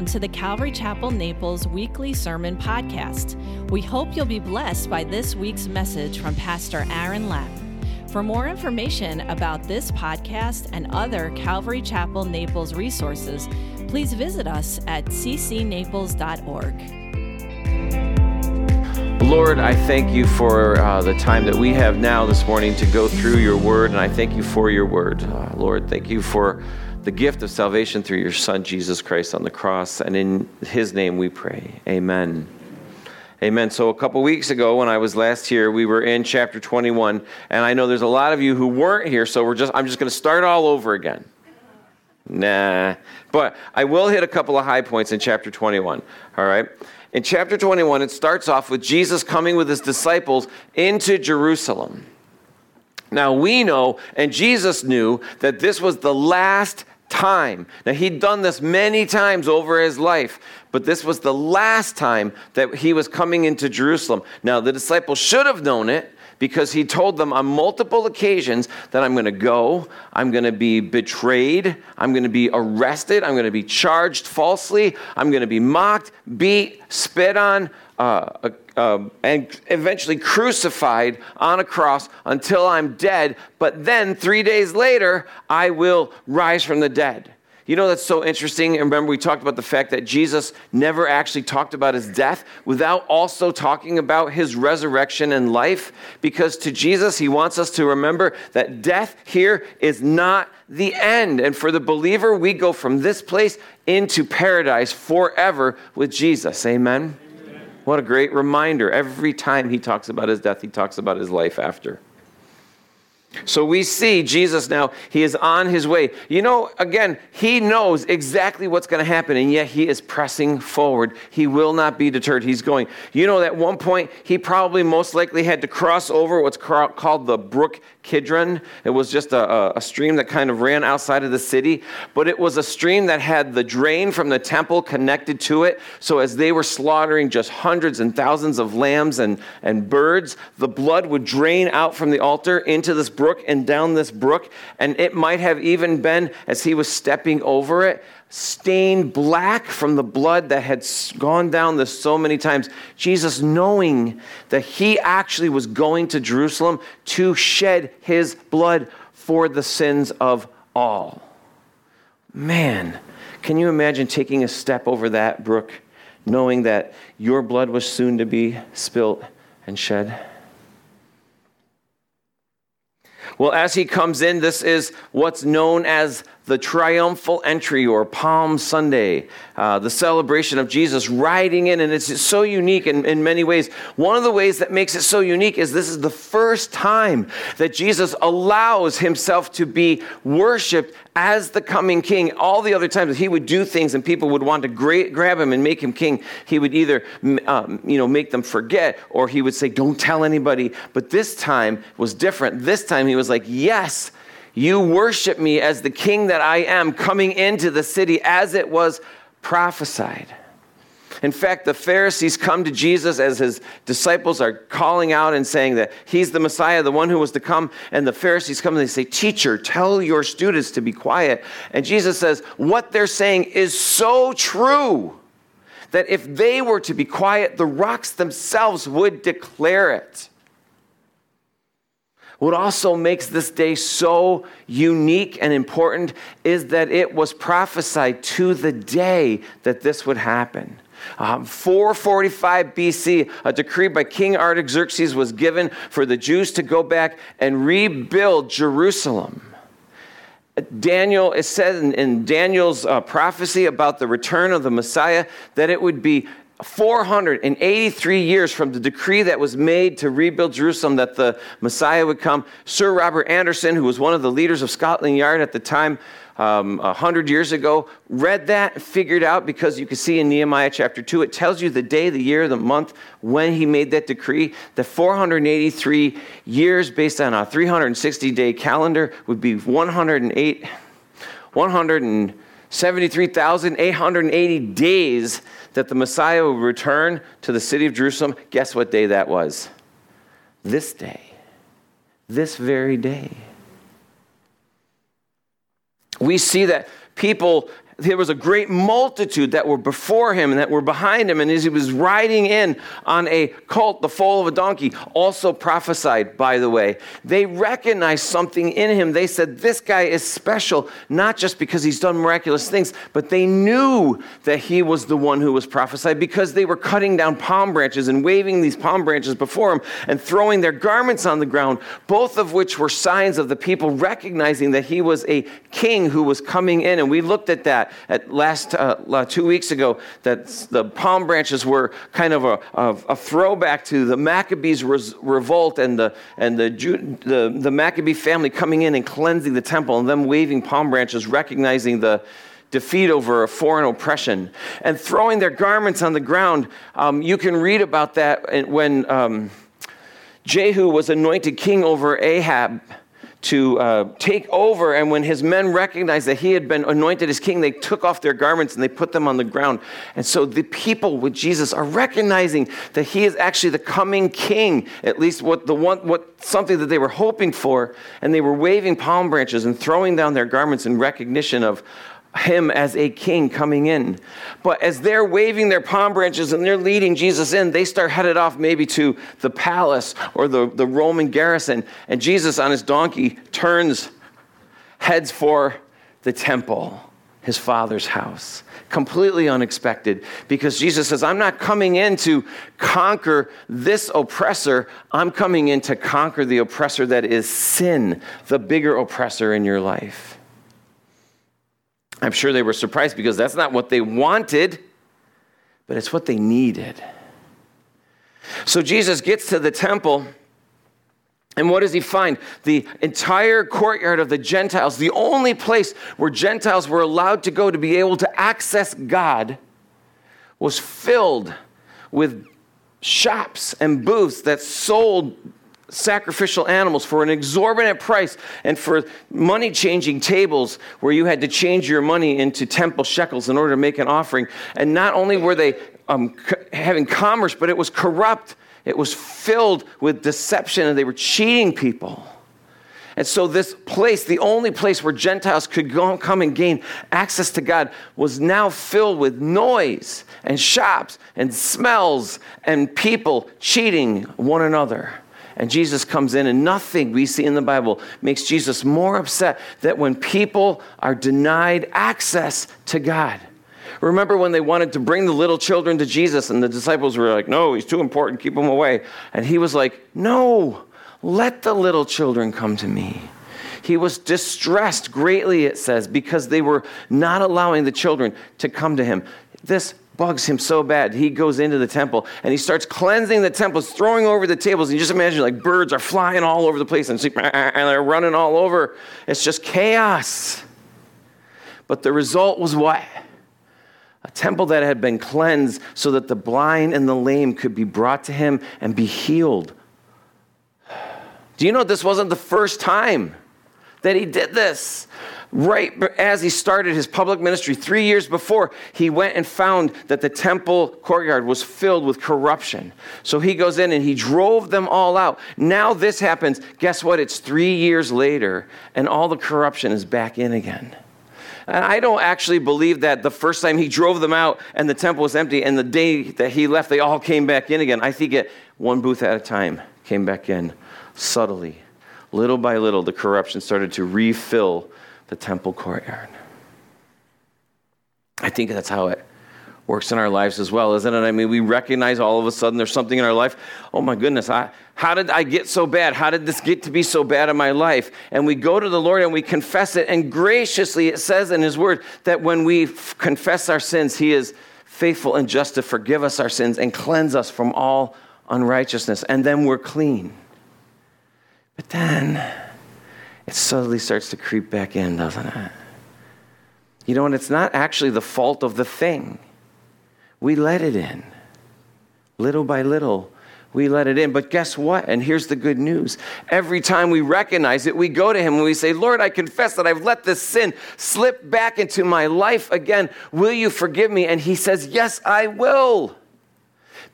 Welcome to the Calvary Chapel Naples weekly sermon podcast. We hope you'll be blessed by this week's message from Pastor Aaron Lapp. For more information about this podcast and other Calvary Chapel Naples resources, please visit us at ccnaples.org. Lord, I thank you for uh, the time that we have now this morning to go through your word, and I thank you for your word. Uh, Lord, thank you for the gift of salvation through your Son, Jesus Christ, on the cross. And in his name we pray. Amen. Amen. So, a couple weeks ago, when I was last here, we were in chapter 21. And I know there's a lot of you who weren't here, so we're just, I'm just going to start all over again. Nah. But I will hit a couple of high points in chapter 21. All right. In chapter 21, it starts off with Jesus coming with his disciples into Jerusalem. Now we know, and Jesus knew, that this was the last time. Now, he'd done this many times over his life, but this was the last time that he was coming into Jerusalem. Now, the disciples should have known it because he told them on multiple occasions that I'm going to go, I'm going to be betrayed, I'm going to be arrested, I'm going to be charged falsely, I'm going to be mocked, beat, spit on, uh, uh, and eventually crucified on a cross until I'm dead. But then three days later, I will rise from the dead. You know, that's so interesting. And remember, we talked about the fact that Jesus never actually talked about his death without also talking about his resurrection and life. Because to Jesus, he wants us to remember that death here is not the end. And for the believer, we go from this place into paradise forever with Jesus. Amen. What a great reminder. Every time he talks about his death, he talks about his life after. So we see Jesus now, he is on his way. You know, again, he knows exactly what's going to happen, and yet he is pressing forward. He will not be deterred. He's going. You know, at one point, he probably most likely had to cross over what's called the Brook Kidron. It was just a, a, stream that kind of ran outside of the city, but it was a stream that had the drain from the temple connected to it. So as they were slaughtering just hundreds and thousands of lambs and, and birds, the blood would drain out from the altar into this brook and down this brook. And it might have even been, as he was stepping over it, stained black from the blood that had gone down this so many times. Jesus, knowing that he actually was going to Jerusalem to shed his blood for the sins of all. Man, can you imagine taking a step over that brook, knowing that your blood was soon to be spilt and shed? Well, as he comes in, this is what's known as the triumphal entry or Palm Sunday, uh, the celebration of Jesus riding in, and it's so unique in, in many ways. One of the ways that makes it so unique is this is the first time that Jesus allows himself to be worshiped as the coming king. All the other times he would do things and people would want to gra- grab him and make him king, he would either um, you know, make them forget or he would say, Don't tell anybody. But this time was different. This time he was like, Yes you worship me as the king that I am, coming into the city as it was prophesied. In fact, the Pharisees come to Jesus as his disciples are calling out and saying that he's the Messiah, the one who was to come. And the Pharisees come and they say, Teacher, tell your students to be quiet. And Jesus says, What they're saying is so true that if they were to be quiet, the rocks themselves would declare it. What also makes this day so unique and important is that it was prophesied to the day that this would happen. Um, 445 BC, a decree by King Artaxerxes was given for the Jews to go back and rebuild Jerusalem. Daniel, it says in, in Daniel's uh, prophecy about the return of the Messiah that it would be 483 years from the decree that was made to rebuild Jerusalem that the Messiah would come. Sir Robert Anderson, who was one of the leaders of Scotland Yard at the time, um, 100 years ago, read that, figured out, because you can see in Nehemiah chapter 2, it tells you the day, the year, the month when he made that decree. The 483 years based on a 360 day calendar would be 108, 173,880 days that the Messiah would return to the city of Jerusalem, guess what day that was? This day. This very day. We see that people there was a great multitude that were before him and that were behind him. And as he was riding in on a colt, the foal of a donkey, also prophesied, by the way, they recognized something in him. They said, This guy is special, not just because he's done miraculous things, but they knew that he was the one who was prophesied because they were cutting down palm branches and waving these palm branches before him and throwing their garments on the ground, both of which were signs of the people recognizing that he was a king who was coming in. And we looked at that at last uh, two weeks ago, that the palm branches were kind of a, a, a throwback to the Maccabees revolt and, the, and the, the, the Maccabee family coming in and cleansing the temple and them waving palm branches, recognizing the defeat over a foreign oppression and throwing their garments on the ground. Um, you can read about that when um, Jehu was anointed king over Ahab to uh, take over. And when his men recognized that he had been anointed as king, they took off their garments and they put them on the ground. And so the people with Jesus are recognizing that he is actually the coming king, at least what the one, what something that they were hoping for. And they were waving palm branches and throwing down their garments in recognition of, him as a king coming in. But as they're waving their palm branches and they're leading Jesus in, they start headed off maybe to the palace or the, the Roman garrison. And Jesus on his donkey turns, heads for the temple, his father's house. Completely unexpected because Jesus says, I'm not coming in to conquer this oppressor. I'm coming in to conquer the oppressor that is sin, the bigger oppressor in your life. I'm sure they were surprised because that's not what they wanted, but it's what they needed. So Jesus gets to the temple. And what does he find? The entire courtyard of the Gentiles, the only place where Gentiles were allowed to go to be able to access God, was filled with shops and booths that sold sacrificial animals for an exorbitant price and for money changing tables where you had to change your money into temple shekels in order to make an offering. And not only were they um, having commerce, but it was corrupt. It was filled with deception and they were cheating people. And so, this place, the only place where Gentiles could go, come and gain access to God, was now filled with noise and shops and smells and people cheating one another. And Jesus comes in, and nothing we see in the Bible makes Jesus more upset that when people are denied access to God. Remember when they wanted to bring the little children to Jesus, and the disciples were like, No, he's too important, keep him away. And he was like, No, let the little children come to me. He was distressed greatly, it says, because they were not allowing the children to come to him. This bugs him so bad. He goes into the temple and he starts cleansing the temple, throwing over the tables. And you just imagine like birds are flying all over the place and they're running all over. It's just chaos. But the result was what? A temple that had been cleansed so that the blind and the lame could be brought to him and be healed. Do you know this wasn't the first time that he did this? Right as he started his public ministry, three years before, he went and found that the temple courtyard was filled with corruption. So he goes in and he drove them all out. Now this happens. Guess what? It's three years later, and all the corruption is back in again. And I don't actually believe that the first time he drove them out and the temple was empty, and the day that he left, they all came back in again. I think it one booth at a time came back in subtly. Little by little, the corruption started to refill the temple courtyard. I think that's how it works in our lives as well, isn't it? I mean, we recognize all of a sudden there's something in our life. Oh my goodness, I, how did I get so bad? How did this get to be so bad in my life? And we go to the Lord and we confess it. And graciously, it says in His Word that when we f- confess our sins, He is faithful and just to forgive us our sins and cleanse us from all unrighteousness. And then we're clean. But then, it subtly starts to creep back in, doesn't it? You know, and it's not actually the fault of the thing. We let it in. Little by little, we let it in. But guess what? And here's the good news. Every time we recognize it, we go to Him and we say, Lord, I confess that I've let this sin slip back into my life again. Will you forgive me? And He says, Yes, I will.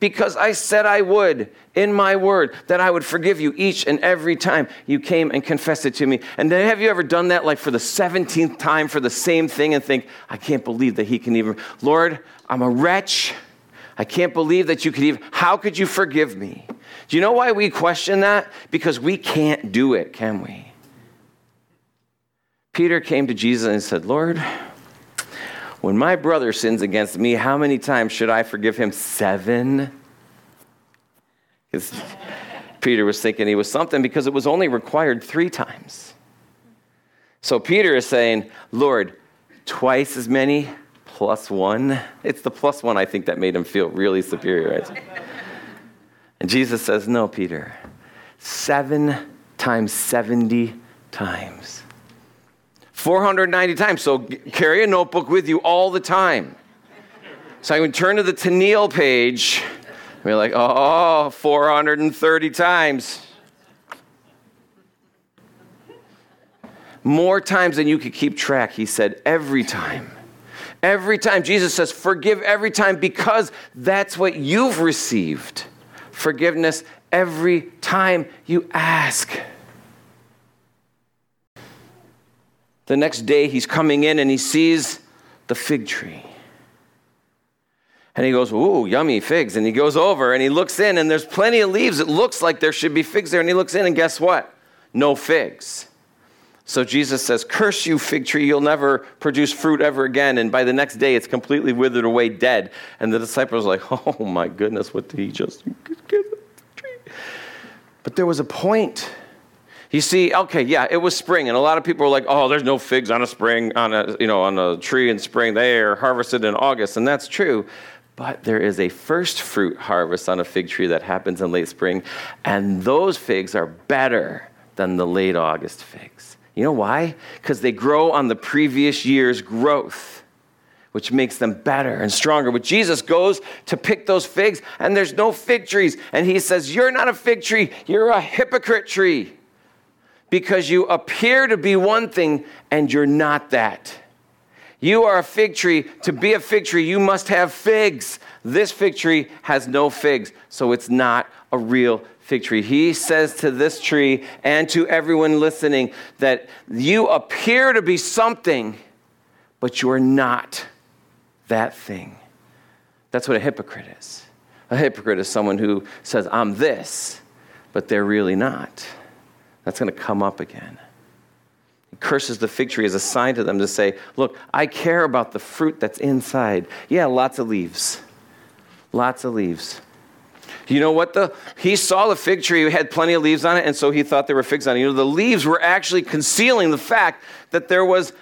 Because I said I would in my word that I would forgive you each and every time you came and confessed it to me. And then have you ever done that like for the 17th time for the same thing and think, I can't believe that he can even, Lord, I'm a wretch. I can't believe that you could even, how could you forgive me? Do you know why we question that? Because we can't do it, can we? Peter came to Jesus and said, Lord, when my brother sins against me, how many times should I forgive him? Seven? Because Peter was thinking he was something because it was only required three times. So Peter is saying, Lord, twice as many plus one. It's the plus one, I think, that made him feel really superior. Right? And Jesus says, No, Peter, seven times 70 times. 490 times. So carry a notebook with you all the time. So I would turn to the Tennille page and be like, oh, 430 times. More times than you could keep track, he said, every time. Every time. Jesus says, forgive every time because that's what you've received. Forgiveness every time you ask. The next day, he's coming in and he sees the fig tree. And he goes, Ooh, yummy figs. And he goes over and he looks in, and there's plenty of leaves. It looks like there should be figs there. And he looks in, and guess what? No figs. So Jesus says, Curse you, fig tree, you'll never produce fruit ever again. And by the next day, it's completely withered away, dead. And the disciples are like, Oh my goodness, what did he just do? But there was a point you see, okay, yeah, it was spring, and a lot of people were like, "Oh, there's no figs on a spring on a you know on a tree in spring. They are harvested in August," and that's true. But there is a first fruit harvest on a fig tree that happens in late spring, and those figs are better than the late August figs. You know why? Because they grow on the previous year's growth, which makes them better and stronger. But Jesus goes to pick those figs, and there's no fig trees. And he says, You're not a fig tree, you're a hypocrite tree because you appear to be one thing and you're not that. You are a fig tree. To be a fig tree, you must have figs. This fig tree has no figs, so it's not a real fig tree. He says to this tree and to everyone listening that you appear to be something, but you're not that thing. That's what a hypocrite is. A hypocrite is someone who says, I'm this, but they're really not. That's going to come up again. He curses the fig tree as a sign to them to say, Look, I care about the fruit that's inside. Yeah, lots of leaves. Lots of leaves. You know what? The, he saw the fig tree had plenty of leaves on it, and so he thought there were figs on it. You know, the leaves were actually concealing the fact that there was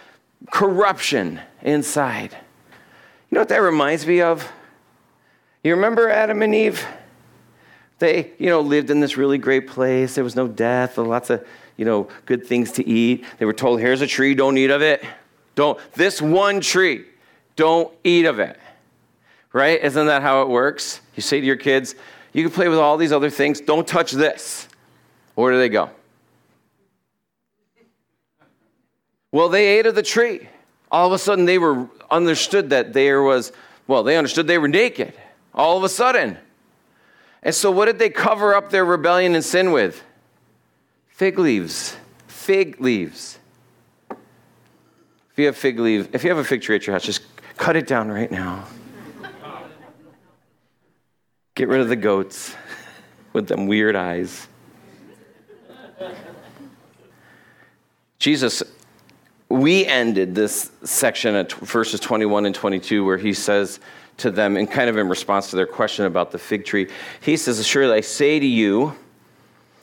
corruption inside. You know what that reminds me of? You remember Adam and Eve? They, you know, lived in this really great place. There was no death, lots of, you know, good things to eat. They were told, here's a tree, don't eat of it. Don't, this one tree, don't eat of it. Right? Isn't that how it works? You say to your kids, you can play with all these other things, don't touch this. Where do they go? Well, they ate of the tree. All of a sudden, they were understood that there was, well, they understood they were naked. All of a sudden. And so, what did they cover up their rebellion and sin with? Fig leaves. Fig leaves. If you have fig leaves, if you have a fig tree at your house, just cut it down right now. Get rid of the goats with them weird eyes. Jesus, we ended this section at verses 21 and 22 where he says, to them and kind of in response to their question about the fig tree. He says, Assuredly, I say to you,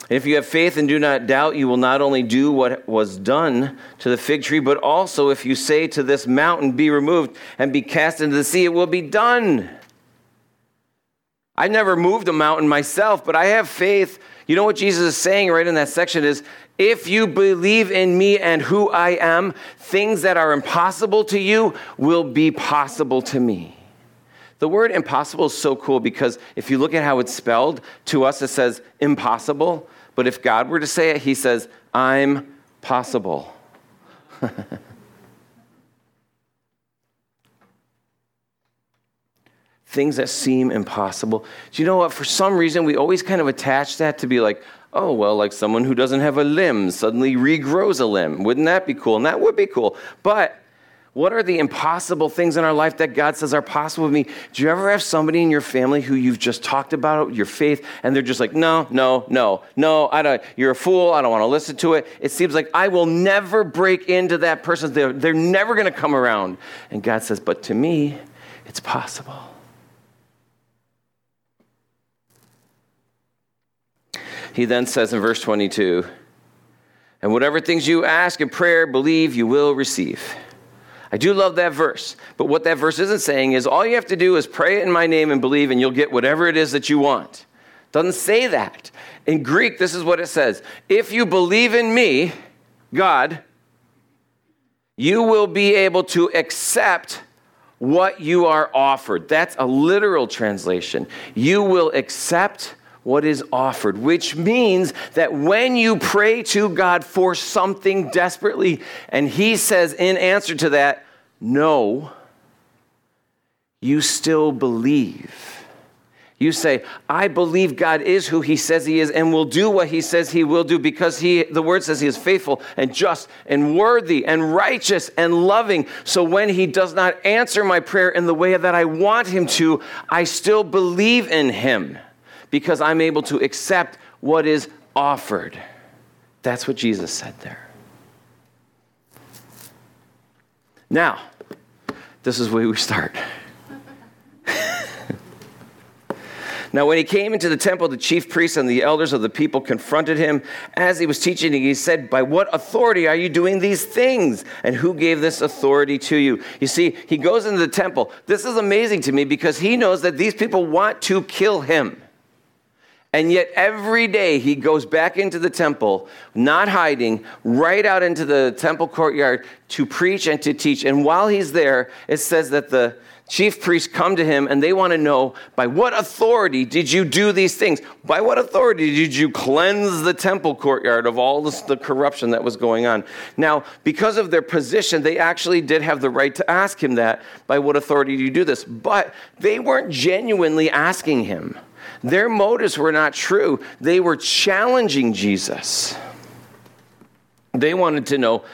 if you have faith and do not doubt, you will not only do what was done to the fig tree, but also if you say to this mountain, Be removed and be cast into the sea, it will be done. I've never moved a mountain myself, but I have faith. You know what Jesus is saying right in that section is if you believe in me and who I am, things that are impossible to you will be possible to me. The word impossible is so cool because if you look at how it's spelled, to us it says impossible, but if God were to say it, he says, I'm possible. things that seem impossible. Do you know what? For some reason, we always kind of attach that to be like, oh, well, like someone who doesn't have a limb suddenly regrows a limb. Wouldn't that be cool? And that would be cool. But what are the impossible things in our life that God says are possible with me? Do you ever have somebody in your family who you've just talked about your faith and they're just like, no, no, no, no, I don't, you're a fool. I don't want to listen to it. It seems like I will never break into that person. They're, they're never going to come around. And God says, but to me, it's possible. He then says in verse 22 And whatever things you ask in prayer, believe you will receive. I do love that verse, but what that verse isn't saying is all you have to do is pray it in my name and believe, and you'll get whatever it is that you want. Doesn't say that. In Greek, this is what it says If you believe in me, God, you will be able to accept what you are offered. That's a literal translation. You will accept what is offered, which means that when you pray to God for something desperately, and He says in answer to that, no, you still believe. You say, I believe God is who He says He is and will do what He says He will do because He, the Word says He is faithful and just and worthy and righteous and loving. So when He does not answer my prayer in the way that I want Him to, I still believe in Him because I'm able to accept what is offered. That's what Jesus said there. Now, this is where we start. Now, when he came into the temple, the chief priests and the elders of the people confronted him as he was teaching. He said, By what authority are you doing these things? And who gave this authority to you? You see, he goes into the temple. This is amazing to me because he knows that these people want to kill him. And yet, every day he goes back into the temple, not hiding, right out into the temple courtyard to preach and to teach. And while he's there, it says that the chief priests come to him and they want to know by what authority did you do these things? By what authority did you cleanse the temple courtyard of all this, the corruption that was going on? Now, because of their position, they actually did have the right to ask him that by what authority do you do this? But they weren't genuinely asking him. Their motives were not true. They were challenging Jesus. They wanted to know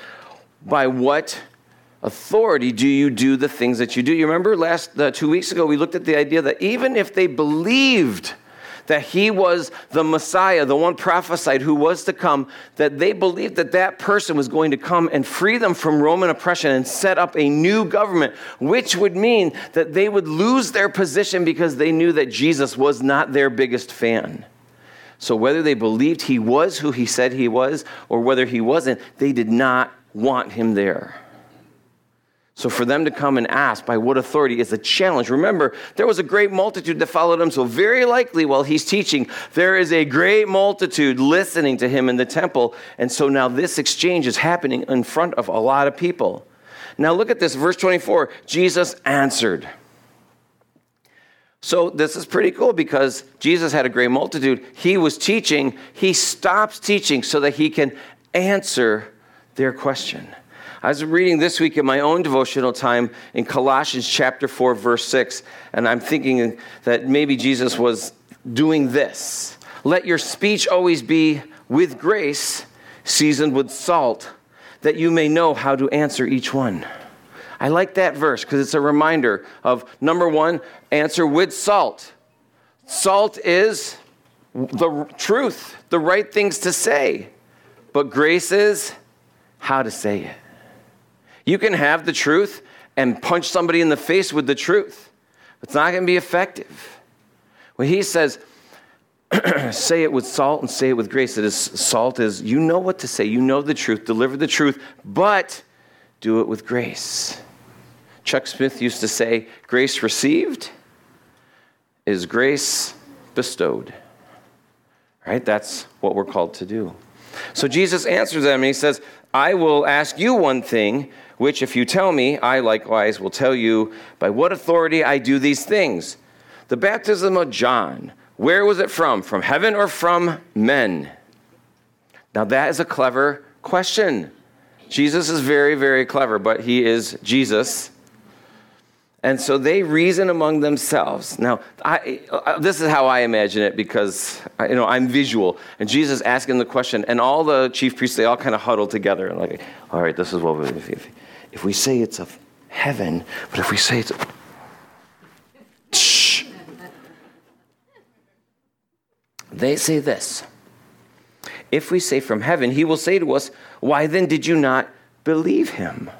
by what authority do you do the things that you do? You remember last uh, two weeks ago, we looked at the idea that even if they believed that he was the Messiah, the one prophesied who was to come, that they believed that that person was going to come and free them from Roman oppression and set up a new government, which would mean that they would lose their position because they knew that Jesus was not their biggest fan. So, whether they believed he was who he said he was or whether he wasn't, they did not want him there. So for them to come and ask by what authority is a challenge. Remember, there was a great multitude that followed him. So very likely while he's teaching, there is a great multitude listening to him in the temple. And so now this exchange is happening in front of a lot of people. Now look at this, verse 24. Jesus answered. So this is pretty cool because Jesus had a great multitude. He was teaching. He stops teaching so that he can answer their question. I was reading this week in my own devotional time in Colossians chapter 4, verse 6, and I'm thinking that maybe Jesus was doing this. Let your speech always be with grace, seasoned with salt, that you may know how to answer each one. I like that verse because it's a reminder of number one, answer with salt. Salt is the truth, the right things to say, but grace is how to say it. You can have the truth and punch somebody in the face with the truth. It's not going to be effective. When he says, say it with salt and say it with grace, it is salt is you know what to say, you know the truth, deliver the truth, but do it with grace. Chuck Smith used to say, grace received is grace bestowed. Right? That's what we're called to do. So Jesus answers them and he says, I will ask you one thing which if you tell me, I likewise will tell you by what authority I do these things. The baptism of John, where was it from? From heaven or from men? Now, that is a clever question. Jesus is very, very clever, but he is Jesus. And so they reason among themselves. Now, I, uh, this is how I imagine it because you know I'm visual. And Jesus asking the question, and all the chief priests they all kind of huddle together and like, all right, this is what we, if, we say it's of heaven, but if we say it's shh. They say this. If we say from heaven, he will say to us, Why then did you not believe him?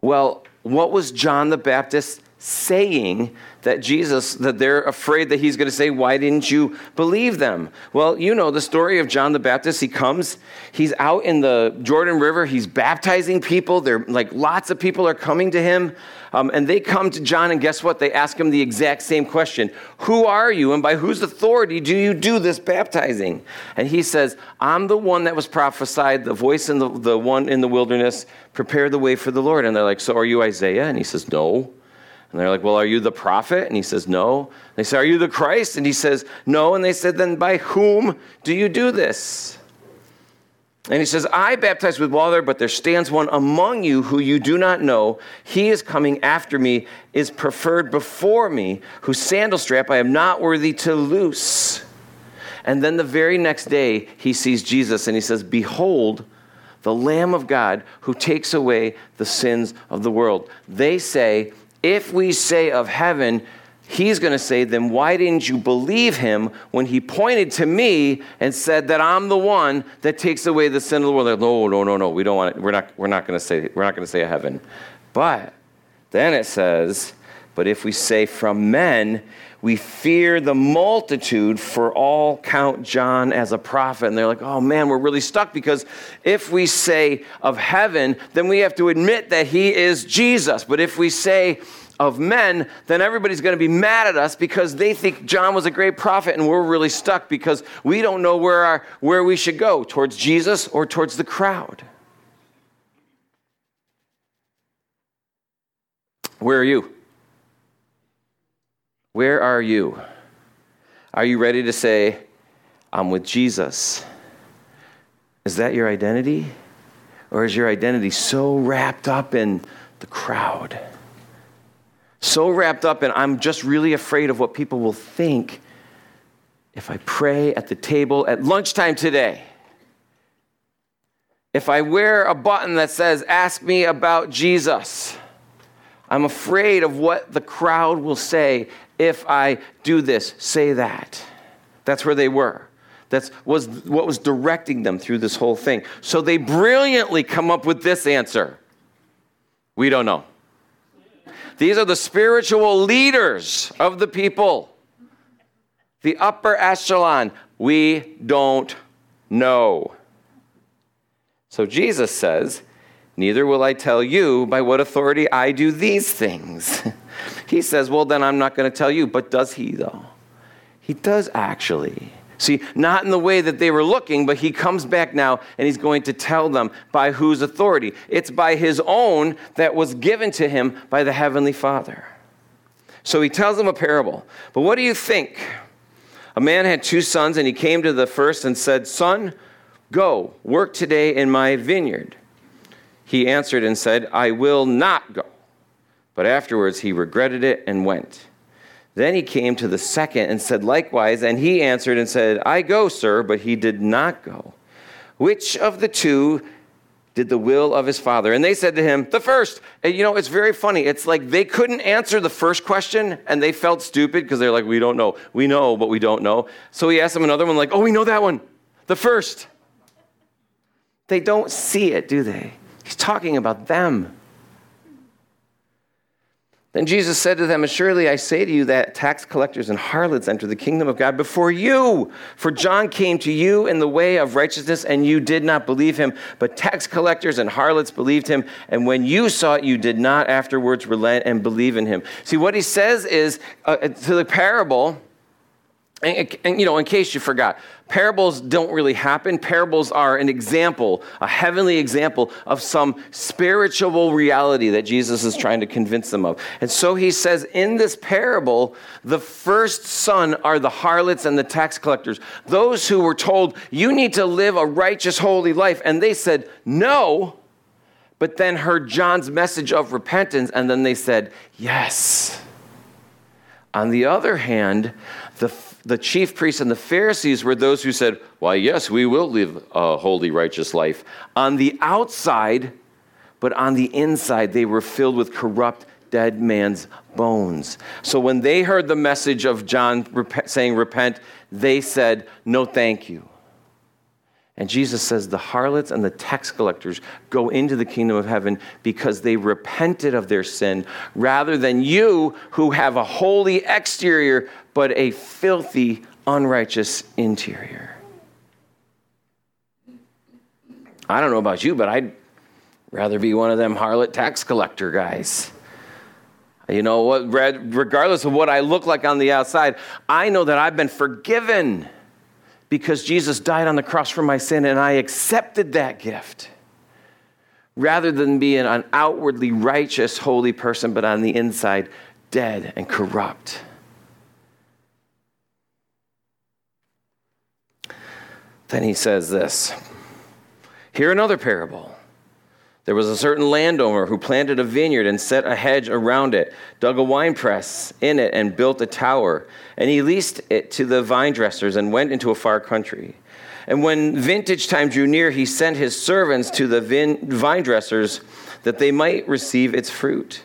Well, what was John the Baptist saying that Jesus, that they're afraid that he's going to say, Why didn't you believe them? Well, you know the story of John the Baptist. He comes, he's out in the Jordan River, he's baptizing people. There, like lots of people are coming to him. Um, and they come to John, and guess what? They ask him the exact same question Who are you, and by whose authority do you do this baptizing? And he says, I'm the one that was prophesied, the voice in the, the one in the wilderness, prepare the way for the Lord. And they're like, So are you Isaiah? And he says, No. And they're like, Well, are you the prophet? And he says, No. They say, Are you the Christ? And he says, No. And they said, Then by whom do you do this? And he says, I baptize with water, but there stands one among you who you do not know. He is coming after me, is preferred before me, whose sandal strap I am not worthy to loose. And then the very next day, he sees Jesus and he says, Behold, the Lamb of God who takes away the sins of the world. They say, if we say of heaven, he's going to say, then why didn't you believe him when he pointed to me and said that I'm the one that takes away the sin of the world? Like, no, no, no, no. We don't want it. We're not, we're not going to say, we're not going to say heaven. But then it says, but if we say from men, we fear the multitude, for all count John as a prophet. And they're like, oh man, we're really stuck because if we say of heaven, then we have to admit that he is Jesus. But if we say of men, then everybody's going to be mad at us because they think John was a great prophet and we're really stuck because we don't know where, our, where we should go towards Jesus or towards the crowd. Where are you? Where are you? Are you ready to say, I'm with Jesus? Is that your identity? Or is your identity so wrapped up in the crowd? So wrapped up in, I'm just really afraid of what people will think if I pray at the table at lunchtime today. If I wear a button that says, Ask me about Jesus. I'm afraid of what the crowd will say if I do this, say that. That's where they were. That's was what was directing them through this whole thing. So they brilliantly come up with this answer. We don't know. These are the spiritual leaders of the people. The upper echelon. We don't know. So Jesus says, Neither will I tell you by what authority I do these things. he says, Well, then I'm not going to tell you. But does he, though? He does actually. See, not in the way that they were looking, but he comes back now and he's going to tell them by whose authority. It's by his own that was given to him by the Heavenly Father. So he tells them a parable. But what do you think? A man had two sons, and he came to the first and said, Son, go, work today in my vineyard. He answered and said, I will not go. But afterwards he regretted it and went. Then he came to the second and said likewise, and he answered and said, I go, sir, but he did not go. Which of the two did the will of his father? And they said to him, The first. And you know, it's very funny. It's like they couldn't answer the first question and they felt stupid because they're like, We don't know. We know, but we don't know. So he asked them another one, like, Oh, we know that one. The first. They don't see it, do they? He's talking about them. Then Jesus said to them, Surely I say to you that tax collectors and harlots enter the kingdom of God before you. For John came to you in the way of righteousness, and you did not believe him. But tax collectors and harlots believed him. And when you saw it, you did not afterwards relent and believe in him. See, what he says is uh, to the parable, and, and, you know, in case you forgot, parables don't really happen. Parables are an example, a heavenly example of some spiritual reality that Jesus is trying to convince them of. And so he says in this parable, the first son are the harlots and the tax collectors, those who were told, you need to live a righteous, holy life. And they said, no. but then heard John's message of repentance, and then they said, Yes. On the other hand, the, the chief priests and the Pharisees were those who said, Why, yes, we will live a holy, righteous life. On the outside, but on the inside, they were filled with corrupt, dead man's bones. So when they heard the message of John saying, Repent, they said, No, thank you. And Jesus says the harlots and the tax collectors go into the kingdom of heaven because they repented of their sin, rather than you who have a holy exterior but a filthy, unrighteous interior. I don't know about you, but I'd rather be one of them harlot tax collector guys. You know what? Regardless of what I look like on the outside, I know that I've been forgiven because Jesus died on the cross for my sin and I accepted that gift. Rather than being an outwardly righteous, holy person, but on the inside, dead and corrupt. Then he says this Hear another parable. There was a certain landowner who planted a vineyard and set a hedge around it, dug a wine press in it, and built a tower. And he leased it to the vine dressers and went into a far country. And when vintage time drew near, he sent his servants to the vine dressers that they might receive its fruit.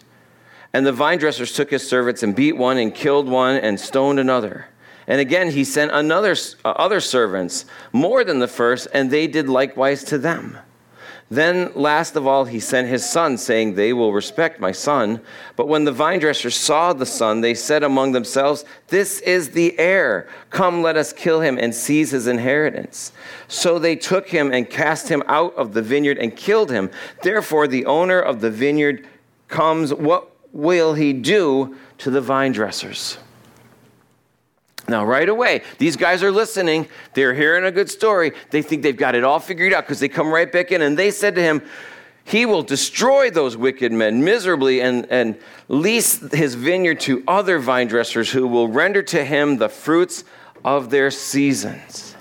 And the vine dressers took his servants and beat one and killed one and stoned another. And again, he sent another, uh, other servants, more than the first, and they did likewise to them. Then, last of all, he sent his son, saying, They will respect my son. But when the vine dressers saw the son, they said among themselves, This is the heir. Come, let us kill him and seize his inheritance. So they took him and cast him out of the vineyard and killed him. Therefore, the owner of the vineyard comes. What will he do to the vine dressers? Now, right away, these guys are listening. They're hearing a good story. They think they've got it all figured out because they come right back in and they said to him, He will destroy those wicked men miserably and, and lease his vineyard to other vine dressers who will render to him the fruits of their seasons.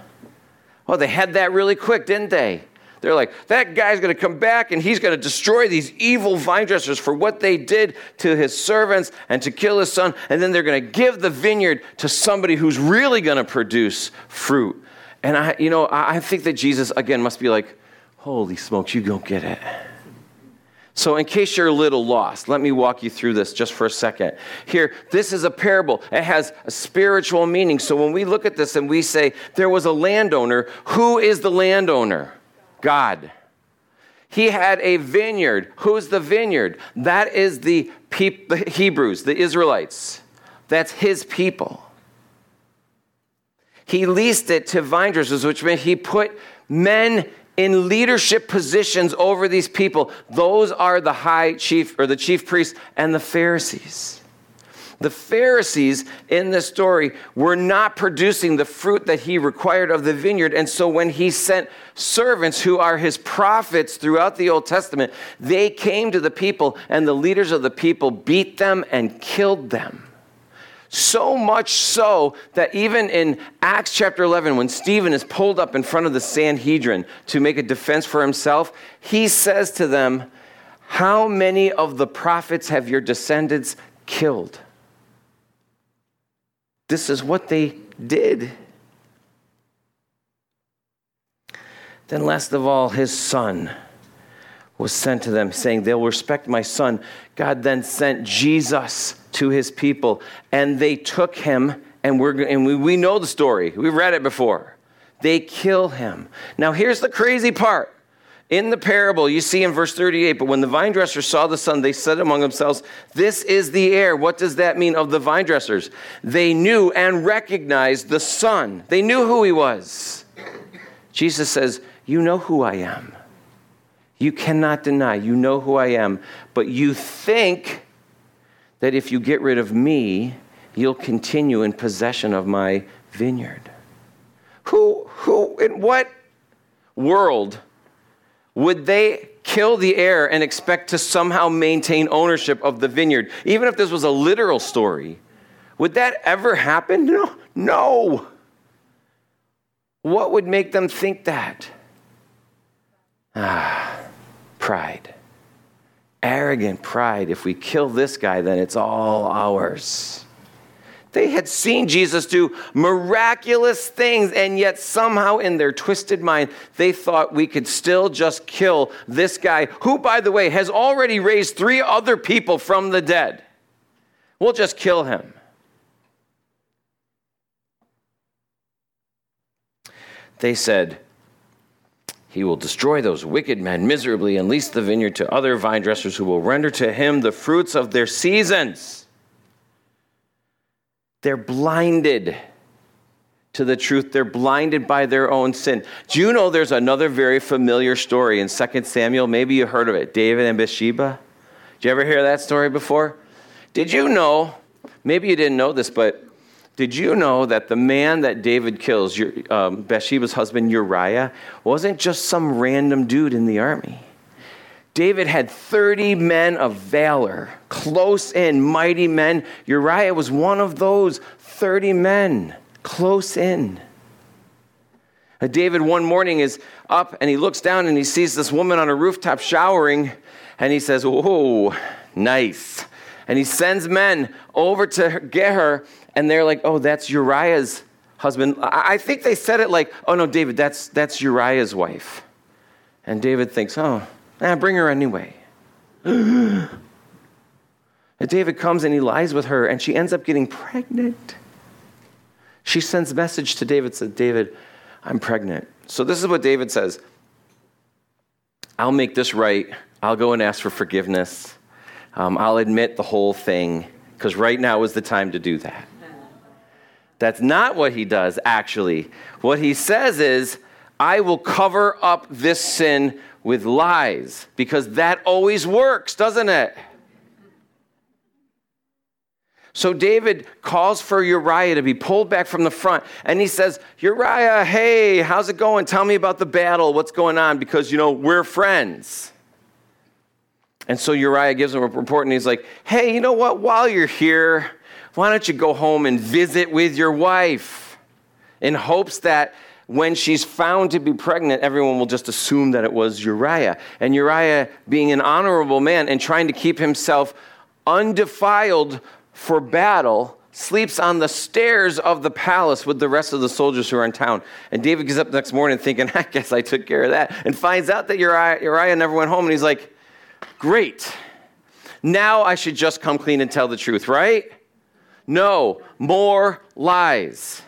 Well, they had that really quick, didn't they? They're like, that guy's going to come back and he's going to destroy these evil vine dressers for what they did to his servants and to kill his son. And then they're going to give the vineyard to somebody who's really going to produce fruit. And I, you know, I think that Jesus, again, must be like, holy smokes, you don't get it. So, in case you're a little lost, let me walk you through this just for a second. Here, this is a parable. It has a spiritual meaning. So, when we look at this and we say, there was a landowner, who is the landowner? God. He had a vineyard. Who's the vineyard? That is the, peop- the Hebrews, the Israelites. That's his people. He leased it to vine dressers, which meant he put men in leadership positions over these people. Those are the high chief or the chief priests and the Pharisees. The Pharisees in this story were not producing the fruit that he required of the vineyard. And so when he sent servants who are his prophets throughout the Old Testament, they came to the people, and the leaders of the people beat them and killed them. So much so that even in Acts chapter 11, when Stephen is pulled up in front of the Sanhedrin to make a defense for himself, he says to them, How many of the prophets have your descendants killed? This is what they did. Then, last of all, his son was sent to them, saying, They'll respect my son. God then sent Jesus to his people, and they took him, and, we're, and we, we know the story. We've read it before. They kill him. Now, here's the crazy part in the parable, you see in verse 38, but when the vine dressers saw the son, they said among themselves, This is the heir. What does that mean of the vine dressers? They knew and recognized the son, they knew who he was. Jesus says, You know who I am. You cannot deny, you know who I am, but you think that if you get rid of me, you'll continue in possession of my vineyard. Who, who, in what world? Would they kill the heir and expect to somehow maintain ownership of the vineyard? Even if this was a literal story, would that ever happen? No. No. What would make them think that? Ah, pride. arrogant pride. If we kill this guy, then it's all ours. They had seen Jesus do miraculous things, and yet somehow in their twisted mind, they thought we could still just kill this guy, who, by the way, has already raised three other people from the dead. We'll just kill him. They said, He will destroy those wicked men miserably and lease the vineyard to other vine dressers who will render to him the fruits of their seasons. They're blinded to the truth. They're blinded by their own sin. Do you know there's another very familiar story in 2 Samuel? Maybe you heard of it David and Bathsheba. Did you ever hear that story before? Did you know? Maybe you didn't know this, but did you know that the man that David kills, um, Bathsheba's husband Uriah, wasn't just some random dude in the army? David had 30 men of valor, close in, mighty men. Uriah was one of those 30 men, close in. Uh, David one morning is up and he looks down and he sees this woman on a rooftop showering and he says, Whoa, nice. And he sends men over to get her and they're like, Oh, that's Uriah's husband. I think they said it like, Oh, no, David, that's, that's Uriah's wife. And David thinks, Oh, Ah, bring her anyway. David comes and he lies with her, and she ends up getting pregnant. She sends a message to David, says, David, I'm pregnant. So this is what David says I'll make this right. I'll go and ask for forgiveness. Um, I'll admit the whole thing, because right now is the time to do that. That's not what he does, actually. What he says is, I will cover up this sin with lies because that always works, doesn't it? So David calls for Uriah to be pulled back from the front and he says, Uriah, hey, how's it going? Tell me about the battle. What's going on? Because, you know, we're friends. And so Uriah gives him a report and he's like, hey, you know what? While you're here, why don't you go home and visit with your wife in hopes that when she's found to be pregnant, everyone will just assume that it was Uriah. And Uriah, being an honorable man and trying to keep himself undefiled for battle, sleeps on the stairs of the palace with the rest of the soldiers who are in town. And David gets up the next morning thinking, I guess I took care of that, and finds out that Uriah, Uriah never went home. And he's like, Great. Now I should just come clean and tell the truth, right? No, more lies.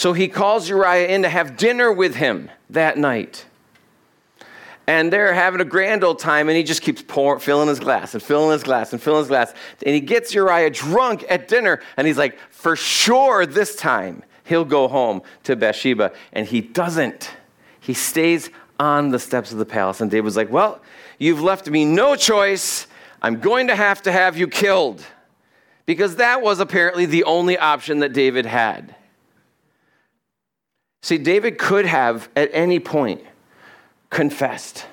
So he calls Uriah in to have dinner with him that night. And they're having a grand old time, and he just keeps filling his glass and filling his glass and filling his glass. And he gets Uriah drunk at dinner, and he's like, for sure this time he'll go home to Bathsheba. And he doesn't. He stays on the steps of the palace. And David's like, well, you've left me no choice. I'm going to have to have you killed. Because that was apparently the only option that David had. See, David could have at any point confessed.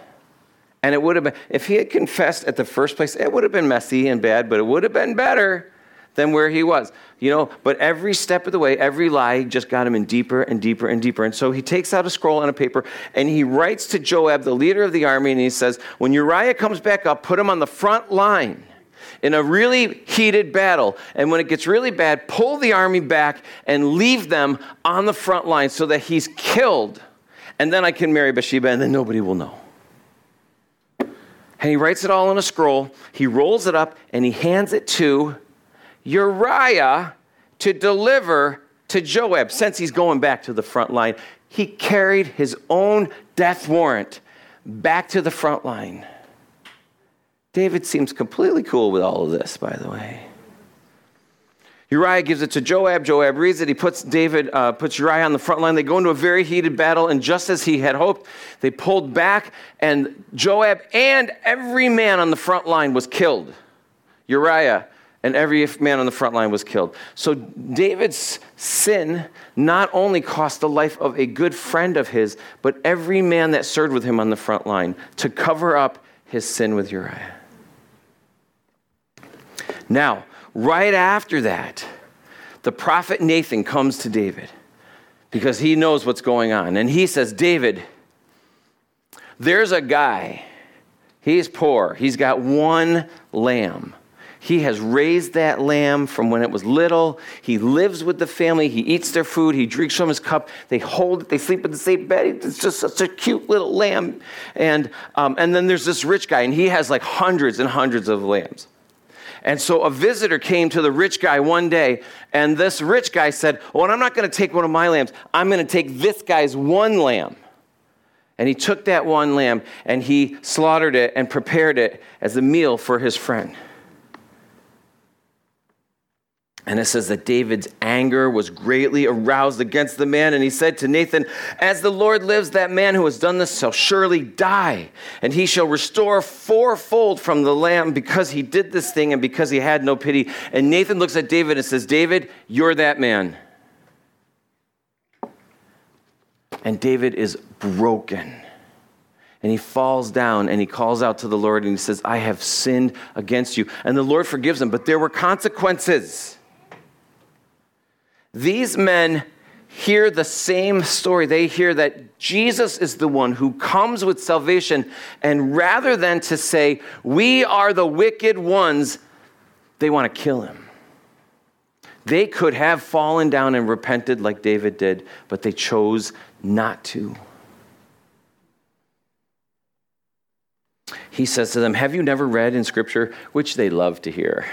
And it would have been, if he had confessed at the first place, it would have been messy and bad, but it would have been better than where he was. You know, but every step of the way, every lie just got him in deeper and deeper and deeper. And so he takes out a scroll and a paper and he writes to Joab, the leader of the army, and he says, When Uriah comes back up, put him on the front line in a really heated battle. And when it gets really bad, pull the army back and leave them on the front line so that he's killed. And then I can marry Bathsheba and then nobody will know. And he writes it all in a scroll. He rolls it up and he hands it to Uriah to deliver to Joab since he's going back to the front line. He carried his own death warrant back to the front line. David seems completely cool with all of this, by the way. Uriah gives it to Joab. Joab reads it. He puts David, uh, puts Uriah on the front line. They go into a very heated battle, and just as he had hoped, they pulled back, and Joab and every man on the front line was killed. Uriah and every man on the front line was killed. So David's sin not only cost the life of a good friend of his, but every man that served with him on the front line to cover up his sin with Uriah. Now, right after that, the prophet Nathan comes to David because he knows what's going on. And he says, David, there's a guy. He's poor. He's got one lamb. He has raised that lamb from when it was little. He lives with the family. He eats their food. He drinks from his cup. They hold it. They sleep in the same bed. It's just such a cute little lamb. And, um, and then there's this rich guy, and he has like hundreds and hundreds of lambs. And so a visitor came to the rich guy one day, and this rich guy said, oh, Well, I'm not going to take one of my lambs. I'm going to take this guy's one lamb. And he took that one lamb and he slaughtered it and prepared it as a meal for his friend. And it says that David's anger was greatly aroused against the man. And he said to Nathan, As the Lord lives, that man who has done this shall surely die. And he shall restore fourfold from the lamb because he did this thing and because he had no pity. And Nathan looks at David and says, David, you're that man. And David is broken. And he falls down and he calls out to the Lord and he says, I have sinned against you. And the Lord forgives him, but there were consequences. These men hear the same story. They hear that Jesus is the one who comes with salvation. And rather than to say, We are the wicked ones, they want to kill him. They could have fallen down and repented like David did, but they chose not to. He says to them, Have you never read in Scripture, which they love to hear?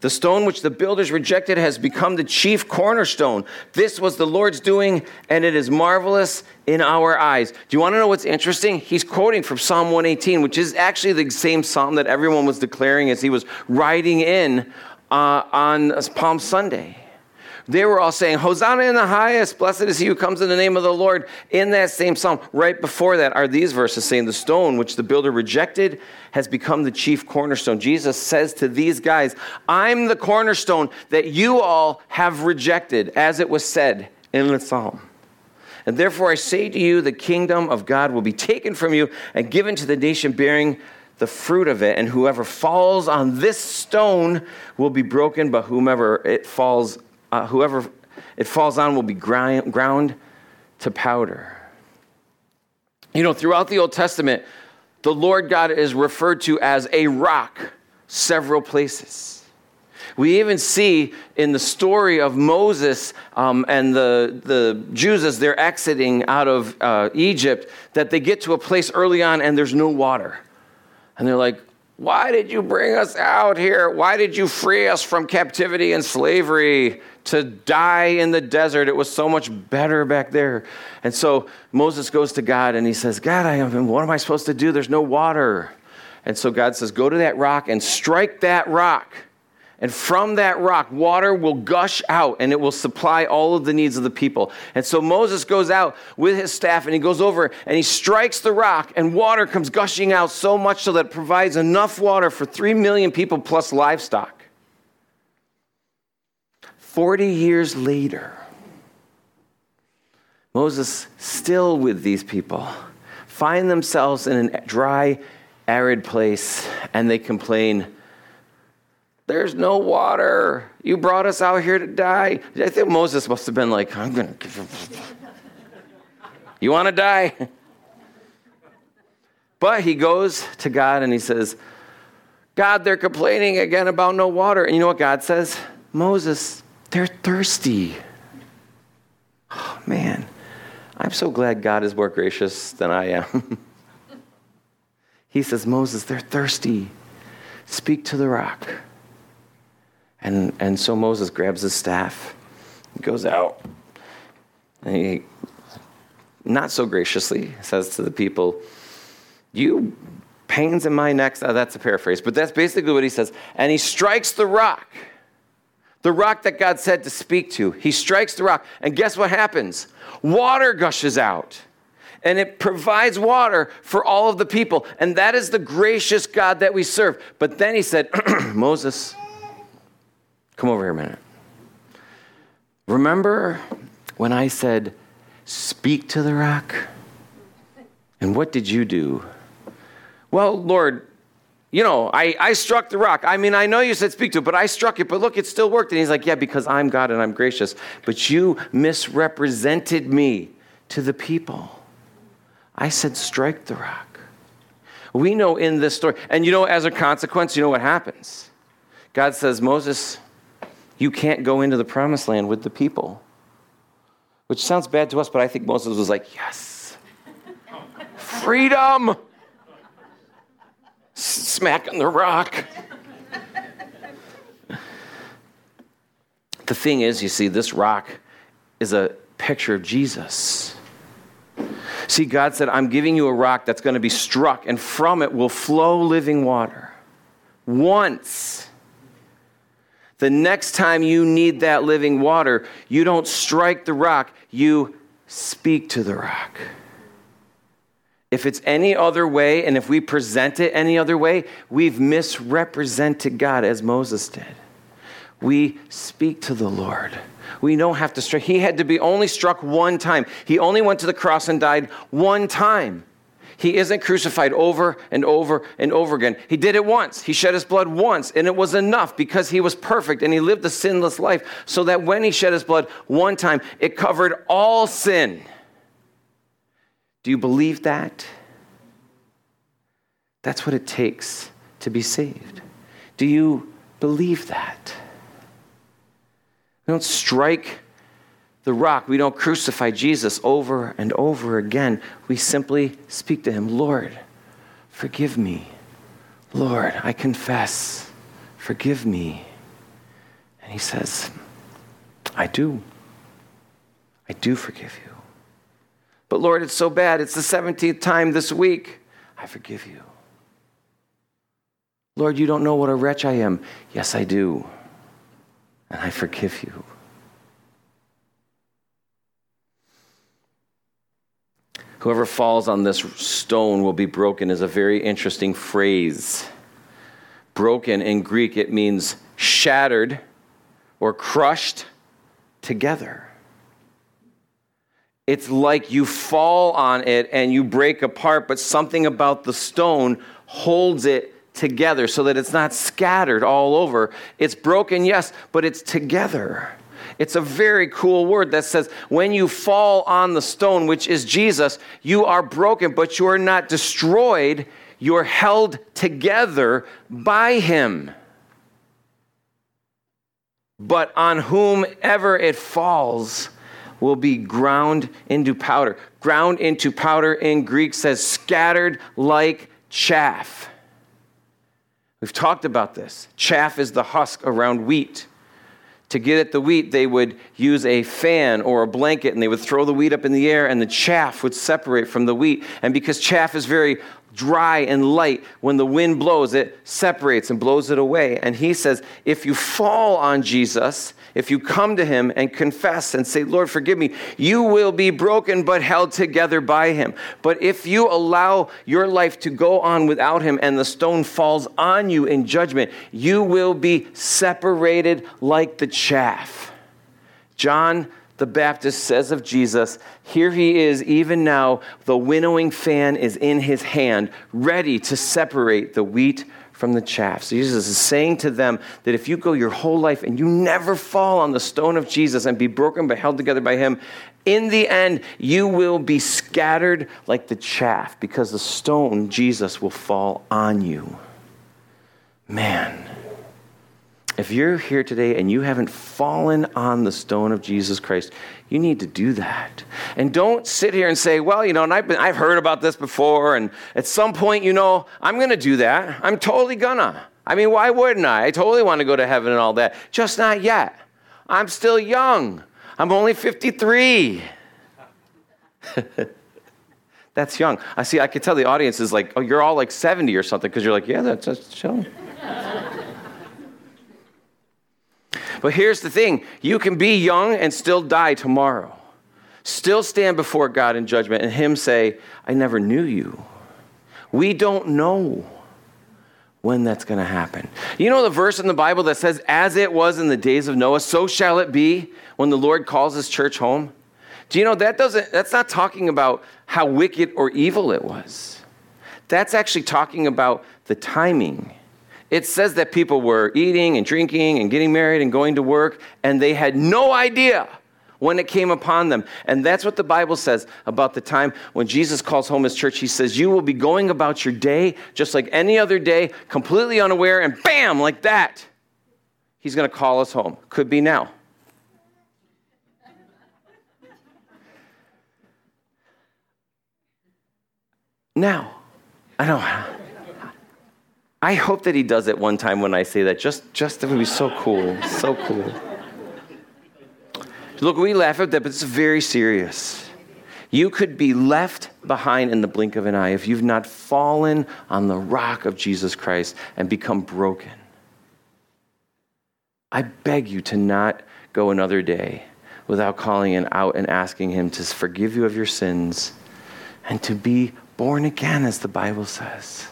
The stone which the builders rejected has become the chief cornerstone. This was the Lord's doing, and it is marvelous in our eyes. Do you want to know what's interesting? He's quoting from Psalm 118, which is actually the same psalm that everyone was declaring as he was riding in uh, on Palm Sunday. They were all saying, Hosanna in the highest, blessed is he who comes in the name of the Lord. In that same psalm, right before that, are these verses saying, The stone which the builder rejected has become the chief cornerstone. Jesus says to these guys, I'm the cornerstone that you all have rejected, as it was said in the psalm. And therefore I say to you, the kingdom of God will be taken from you and given to the nation bearing the fruit of it. And whoever falls on this stone will be broken, but whomever it falls uh, whoever it falls on will be ground to powder. You know, throughout the Old Testament, the Lord God is referred to as a rock several places. We even see in the story of Moses um, and the, the Jews as they're exiting out of uh, Egypt that they get to a place early on and there's no water. And they're like, Why did you bring us out here? Why did you free us from captivity and slavery? To die in the desert. It was so much better back there. And so Moses goes to God and he says, God, I am, what am I supposed to do? There's no water. And so God says, Go to that rock and strike that rock. And from that rock, water will gush out and it will supply all of the needs of the people. And so Moses goes out with his staff and he goes over and he strikes the rock, and water comes gushing out so much so that it provides enough water for three million people plus livestock. 40 years later, Moses, still with these people, find themselves in a dry, arid place, and they complain, There's no water. You brought us out here to die. I think Moses must have been like, I'm going to. You want to die? But he goes to God and he says, God, they're complaining again about no water. And you know what God says? Moses, they're thirsty. Oh, man, I'm so glad God is more gracious than I am. he says, Moses, they're thirsty. Speak to the rock. And, and so Moses grabs his staff, goes out, and he, not so graciously, says to the people, You pains in my neck. Oh, that's a paraphrase, but that's basically what he says. And he strikes the rock the rock that God said to speak to. He strikes the rock, and guess what happens? Water gushes out. And it provides water for all of the people. And that is the gracious God that we serve. But then he said, Moses, come over here a minute. Remember when I said, Speak to the rock? And what did you do? Well, Lord, you know, I, I struck the rock. I mean, I know you said speak to it, but I struck it. But look, it still worked. And he's like, Yeah, because I'm God and I'm gracious. But you misrepresented me to the people. I said, Strike the rock. We know in this story, and you know, as a consequence, you know what happens? God says, Moses, you can't go into the promised land with the people. Which sounds bad to us, but I think Moses was like, yes, freedom, smacking the rock. the thing is, you see, this rock is a picture of Jesus. See, God said, I'm giving you a rock that's going to be struck, and from it will flow living water. Once. The next time you need that living water, you don't strike the rock, you speak to the rock. If it's any other way, and if we present it any other way, we've misrepresented God as Moses did. We speak to the Lord. We don't have to strike. He had to be only struck one time. He only went to the cross and died one time. He isn't crucified over and over and over again. He did it once. He shed his blood once, and it was enough because he was perfect and he lived a sinless life so that when he shed his blood one time, it covered all sin. Do you believe that? That's what it takes to be saved. Do you believe that? We don't strike the rock. We don't crucify Jesus over and over again. We simply speak to him Lord, forgive me. Lord, I confess, forgive me. And he says, I do. I do forgive you. But Lord, it's so bad. It's the 17th time this week. I forgive you. Lord, you don't know what a wretch I am. Yes, I do. And I forgive you. Whoever falls on this stone will be broken is a very interesting phrase. Broken in Greek, it means shattered or crushed together. It's like you fall on it and you break apart, but something about the stone holds it together so that it's not scattered all over. It's broken, yes, but it's together. It's a very cool word that says, when you fall on the stone, which is Jesus, you are broken, but you are not destroyed. You're held together by him. But on whomever it falls will be ground into powder. Ground into powder in Greek says scattered like chaff. We've talked about this. Chaff is the husk around wheat. To get at the wheat, they would use a fan or a blanket and they would throw the wheat up in the air and the chaff would separate from the wheat. And because chaff is very dry and light, when the wind blows, it separates and blows it away. And he says, if you fall on Jesus, if you come to him and confess and say, Lord, forgive me, you will be broken but held together by him. But if you allow your life to go on without him and the stone falls on you in judgment, you will be separated like the chaff. John the Baptist says of Jesus, Here he is, even now, the winnowing fan is in his hand, ready to separate the wheat from the chaff. So Jesus is saying to them that if you go your whole life and you never fall on the stone of Jesus and be broken but held together by him, in the end, you will be scattered like the chaff because the stone, Jesus, will fall on you. Man, if you're here today and you haven't fallen on the stone of Jesus Christ, you need to do that. And don't sit here and say, well, you know, and I've, been, I've heard about this before, and at some point, you know, I'm going to do that. I'm totally gonna. I mean, why wouldn't I? I totally want to go to heaven and all that. Just not yet. I'm still young. I'm only 53. that's young. I see, I can tell the audience is like, oh, you're all like 70 or something, because you're like, yeah, that's, that's young. But here's the thing you can be young and still die tomorrow. Still stand before God in judgment and Him say, I never knew you. We don't know when that's going to happen. You know the verse in the Bible that says, As it was in the days of Noah, so shall it be when the Lord calls his church home? Do you know that doesn't, that's not talking about how wicked or evil it was. That's actually talking about the timing it says that people were eating and drinking and getting married and going to work, and they had no idea when it came upon them. And that's what the Bible says about the time when Jesus calls home his church. He says, You will be going about your day just like any other day, completely unaware, and bam, like that. He's going to call us home. Could be now. Now, I know. I hope that he does it one time when I say that. Just, just that would be so cool. So cool. Look, we laugh at that, but it's very serious. You could be left behind in the blink of an eye if you've not fallen on the rock of Jesus Christ and become broken. I beg you to not go another day without calling him out and asking him to forgive you of your sins and to be born again, as the Bible says.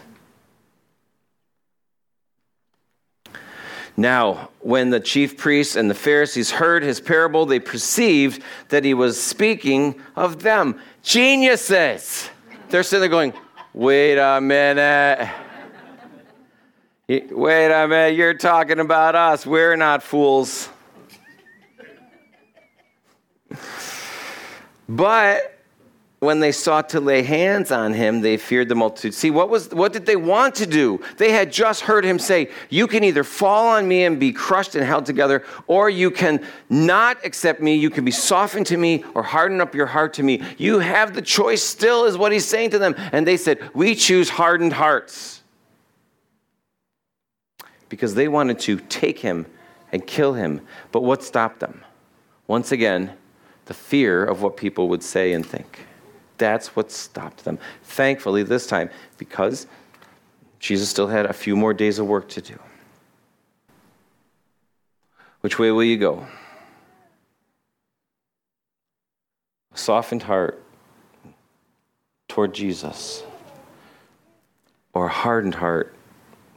Now, when the chief priests and the Pharisees heard his parable, they perceived that he was speaking of them. Geniuses! They're sitting there going, wait a minute. Wait a minute, you're talking about us. We're not fools. But when they sought to lay hands on him, they feared the multitude. See, what, was, what did they want to do? They had just heard him say, You can either fall on me and be crushed and held together, or you can not accept me. You can be softened to me or harden up your heart to me. You have the choice still, is what he's saying to them. And they said, We choose hardened hearts. Because they wanted to take him and kill him. But what stopped them? Once again, the fear of what people would say and think. That's what stopped them. Thankfully, this time, because Jesus still had a few more days of work to do. Which way will you go? A softened heart toward Jesus, or a hardened heart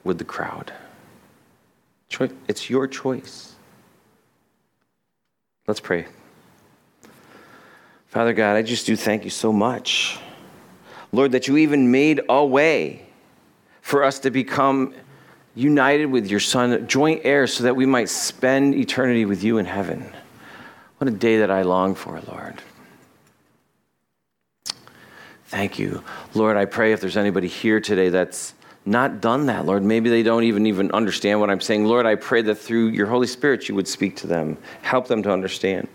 with the crowd? It's your choice. Let's pray. Father God, I just do thank you so much. Lord, that you even made a way for us to become united with your Son, joint heirs, so that we might spend eternity with you in heaven. What a day that I long for, Lord. Thank you. Lord, I pray if there's anybody here today that's not done that, Lord, maybe they don't even even understand what I'm saying. Lord, I pray that through your Holy Spirit you would speak to them, help them to understand,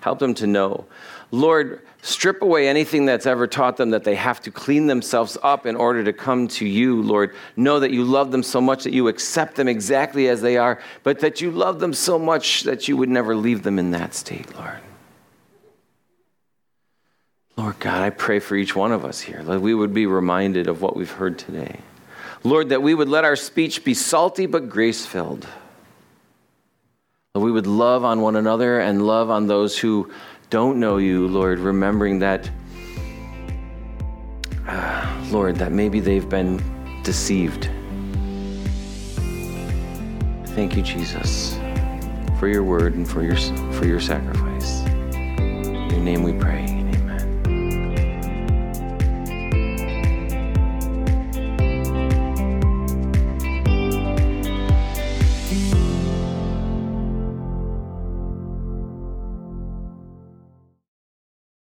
help them to know. Lord, strip away anything that's ever taught them that they have to clean themselves up in order to come to you, Lord. Know that you love them so much that you accept them exactly as they are, but that you love them so much that you would never leave them in that state, Lord. Lord God, I pray for each one of us here that we would be reminded of what we've heard today. Lord, that we would let our speech be salty but grace filled. That we would love on one another and love on those who don't know you, Lord, remembering that, uh, Lord, that maybe they've been deceived. Thank you, Jesus, for your word and for your, for your sacrifice. In your name we pray.